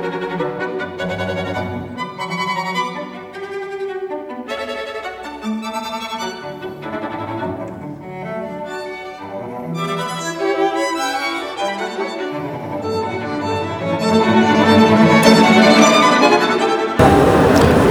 Thank you.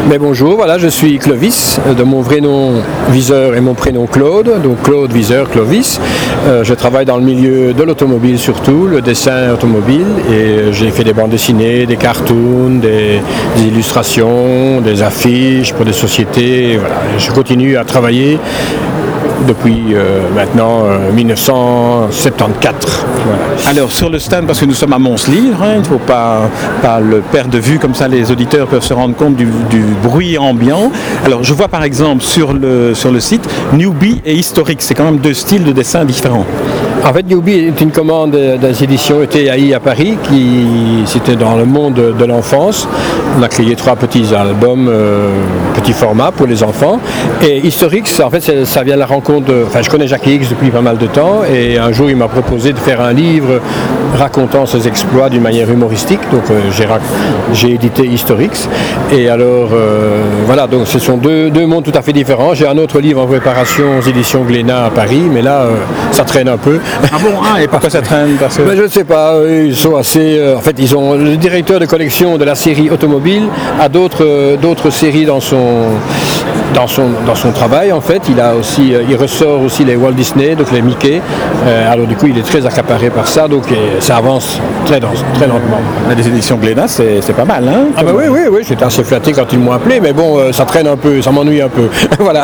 Mais bonjour, voilà, je suis Clovis, euh, de mon vrai nom Viseur et mon prénom Claude, donc Claude Viseur Clovis. Euh, je travaille dans le milieu de l'automobile surtout, le dessin automobile, et euh, j'ai fait des bandes dessinées, des cartoons, des, illustrations, des affiches pour des sociétés. Je continue à travailler depuis euh, maintenant euh, 1974. Voilà. Alors sur le stand, parce que nous sommes à Mons-Livre, hein, il ne faut pas, pas le perdre de vue, comme ça les auditeurs peuvent se rendre compte du, du bruit ambiant. Alors je vois par exemple sur le, sur le site Newbie et Historique, c'est quand même deux styles de dessin différents. En fait, Newbie est une commande des éditions ETAI à Paris qui c'était dans le monde de l'enfance. On a créé trois petits albums, euh, petit format pour les enfants. Et Historique, en fait, ça vient de la rencontre. Enfin, je connais Jacques X depuis pas mal de temps et un jour il m'a proposé de faire un livre racontant ses exploits d'une manière humoristique. Donc euh, j'ai édité Historix. Et alors, euh, voilà, donc ce sont deux, deux mondes tout à fait différents. J'ai un autre livre en préparation aux éditions Glénat à Paris, mais là, euh, ça traîne un peu. Ah bon, ah, et pourquoi ça traîne Parce que... Ben, je ne sais pas, eux, ils sont assez. euh, en fait, ils ont le directeur de collection de la série automobile a d'autres euh, d'autres séries dans son dans son dans son travail. En fait, il a aussi euh, il ressort aussi les Walt Disney, donc les Mickey. Euh, alors du coup, il est très accaparé par ça, donc euh, ça avance très dans- très lentement. Les éditions Glénat, c'est c'est pas mal. Hein, Ah bah oui, oui, oui, j'étais assez flatté quand ils m'ont appelé, mais bon, euh, ça traîne un peu, ça m'ennuie un peu. voilà.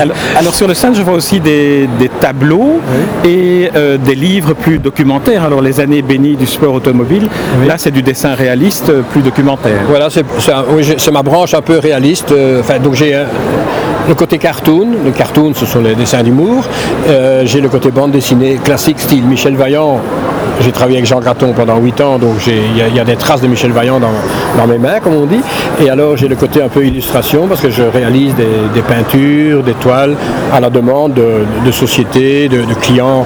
Alors, alors, sur le stand, je vois aussi des, des tableaux et euh, des livres plus documentaires. Alors les années bénies du sport automobile, là c'est du dessin réaliste plus documentaire. Voilà, c'est oui, ma branche un peu réaliste. Enfin, donc j'ai le côté cartoon. Le cartoon, ce sont les dessins d'humour. Euh, j'ai le côté bande dessinée classique, style Michel Vaillant. J'ai travaillé avec Jean Graton pendant 8 ans, donc il y, a- il y a des traces de Michel Vaillant dans, dans mes mains, comme on dit. Et alors j'ai le côté un peu illustration, parce que je réalise des, des peintures, des toiles à la demande de, de sociétés, de, de clients.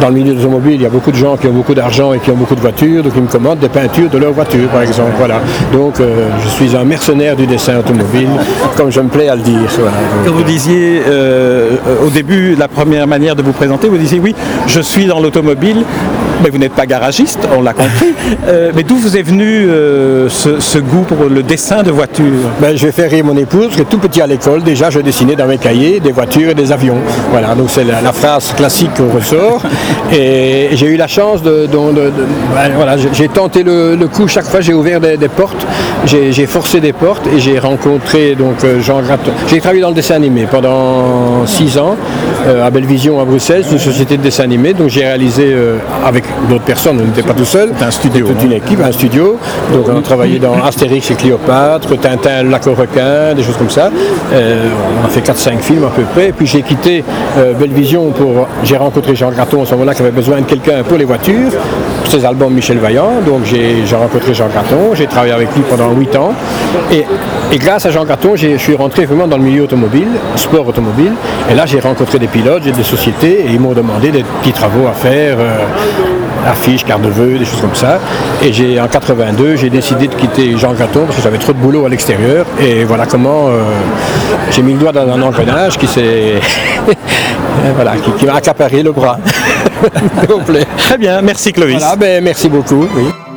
Dans le milieu de l'automobile, il y a beaucoup de gens qui ont beaucoup d'argent et qui ont beaucoup de voitures, donc ils me commandent des peintures de leurs voitures, par exemple. Voilà. Donc euh, je suis un mercenaire du dessin automobile, comme je me plais à le dire. Voilà. Quand vous disiez euh, euh, au début, la première manière de vous présenter, vous disiez oui, je suis dans l'automobile, mais vous n'êtes pas garagiste, on l'a compris. Euh, mais d'où vous est venu euh, ce, ce goût pour le dessin de voitures Ben, je vais faire rire mon épouse, que tout petit à l'école, déjà, je dessinais dans mes cahiers des voitures et des avions. Voilà, donc c'est la, la phrase classique qu'on ressort. Et j'ai eu la chance de... de- de- de- ben, voilà, j'ai- j'ai tenté le, le coup, chaque fois j'ai ouvert des, des portes, j'ai j'ai forcé des portes et j'ai rencontré donc euh, Jean Graton. J'ai travaillé dans le dessin animé pendant six ans euh, à Bellevision à Bruxelles, une société de dessin animé, donc j'ai réalisé avec d'autres personnes, on n'était pas tout seul. Un studio, Toute hein. une équipe, un studio. Donc on a travaillé dans Astérix et Cléopâtre, Tintin, lac aux requins, des choses comme ça. Euh, on a fait 4-5 films à peu près. Et puis j'ai quitté euh, Bellevision pour. J'ai rencontré Jean Graton à ce moment-là qui avait besoin de quelqu'un pour les voitures, pour ses albums Michel Vaillant. Donc j'ai rencontré Jean Graton, j'ai travaillé avec lui pendant 8 ans. Et, et grâce à Jean Graton, je suis rentré vraiment dans le milieu automobile, sport automobile. Et là j'ai rencontré des pilotes, j'ai des sociétés et ils m'ont demandé des petits travaux à faire. euh, affiches, cartes de vœux, des choses comme ça. Et j'ai en 82, j'ai décidé de quitter Jean Graton parce que j'avais trop de boulot à l'extérieur. Et voilà comment euh, j'ai mis le doigt dans un engrenage qui s'est voilà, qui, qui m'a accaparé le bras complet. Très bien, merci Clovis. Voilà, ben, merci beaucoup. oui.